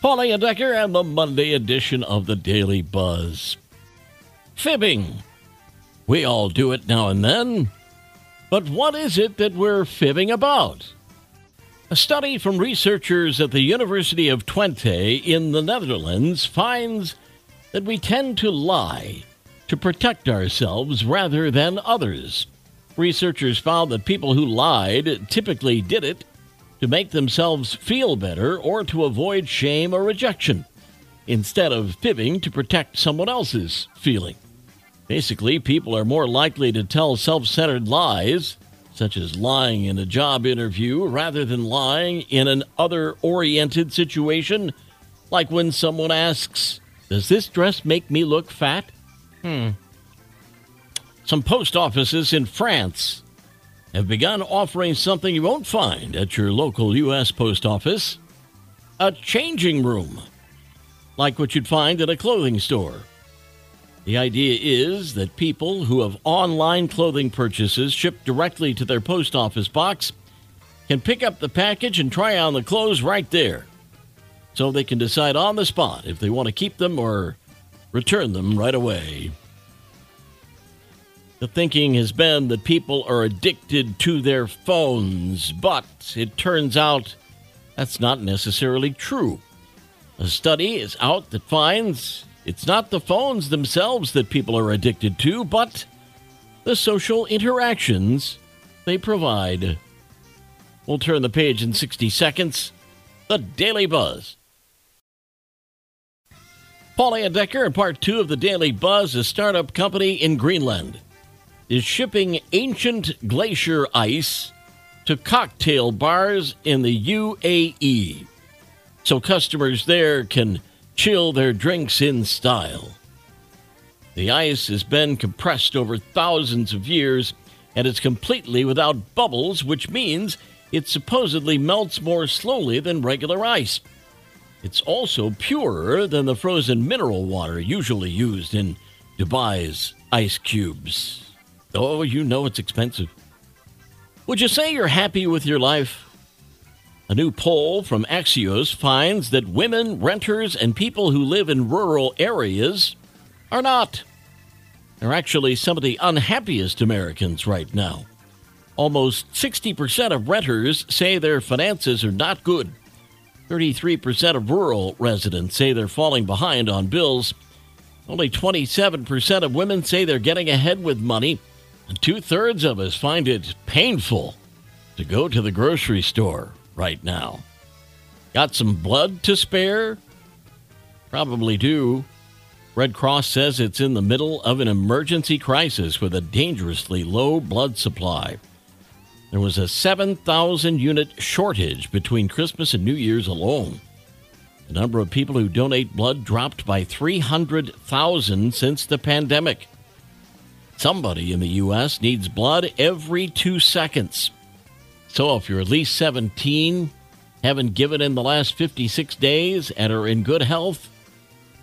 Paul Layendecker and the Monday edition of the Daily Buzz. Fibbing. We all do it now and then. But what is it that we're fibbing about? A study from researchers at the University of Twente in the Netherlands finds that we tend to lie to protect ourselves rather than others. Researchers found that people who lied typically did it to make themselves feel better or to avoid shame or rejection, instead of fibbing to protect someone else's feeling. Basically, people are more likely to tell self centered lies, such as lying in a job interview, rather than lying in an other oriented situation, like when someone asks, Does this dress make me look fat? Hmm. Some post offices in France have begun offering something you won't find at your local U.S. post office a changing room, like what you'd find at a clothing store. The idea is that people who have online clothing purchases shipped directly to their post office box can pick up the package and try on the clothes right there. So they can decide on the spot if they want to keep them or return them right away. The thinking has been that people are addicted to their phones, but it turns out that's not necessarily true. A study is out that finds it's not the phones themselves that people are addicted to, but the social interactions they provide. We'll turn the page in 60 seconds. The Daily Buzz. Paul Layendecker in part two of the Daily Buzz, a startup company in Greenland is shipping ancient glacier ice to cocktail bars in the UAE so customers there can chill their drinks in style. The ice has been compressed over thousands of years and it's completely without bubbles, which means it supposedly melts more slowly than regular ice. It's also purer than the frozen mineral water usually used in Dubai's ice cubes. Oh, you know it's expensive. Would you say you're happy with your life? A new poll from Axios finds that women, renters, and people who live in rural areas are not. They're actually some of the unhappiest Americans right now. Almost 60% of renters say their finances are not good. 33% of rural residents say they're falling behind on bills. Only 27% of women say they're getting ahead with money. Two thirds of us find it painful to go to the grocery store right now. Got some blood to spare? Probably do. Red Cross says it's in the middle of an emergency crisis with a dangerously low blood supply. There was a 7,000 unit shortage between Christmas and New Year's alone. The number of people who donate blood dropped by 300,000 since the pandemic. Somebody in the U.S. needs blood every two seconds. So if you're at least 17, haven't given in the last 56 days, and are in good health,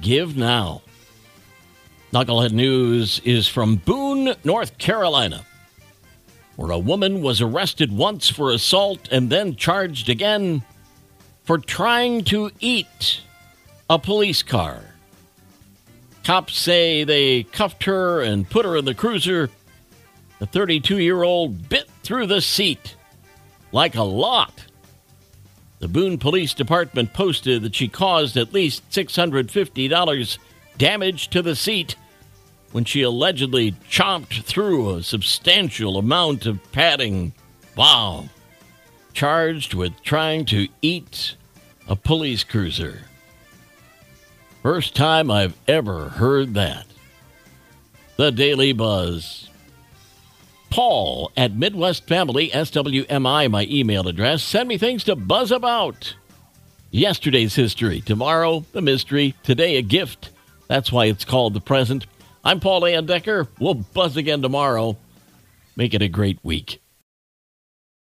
give now. Knucklehead News is from Boone, North Carolina, where a woman was arrested once for assault and then charged again for trying to eat a police car. Cops say they cuffed her and put her in the cruiser. The 32 year old bit through the seat like a lot. The Boone Police Department posted that she caused at least $650 damage to the seat when she allegedly chomped through a substantial amount of padding. Wow. Charged with trying to eat a police cruiser. First time I've ever heard that. The Daily Buzz. Paul at Midwest Family SWMI, my email address. Send me things to buzz about. Yesterday's history, tomorrow, the mystery, today, a gift That's why it's called the present. I'm Paul Layendecker. We'll buzz again tomorrow. Make it a great week.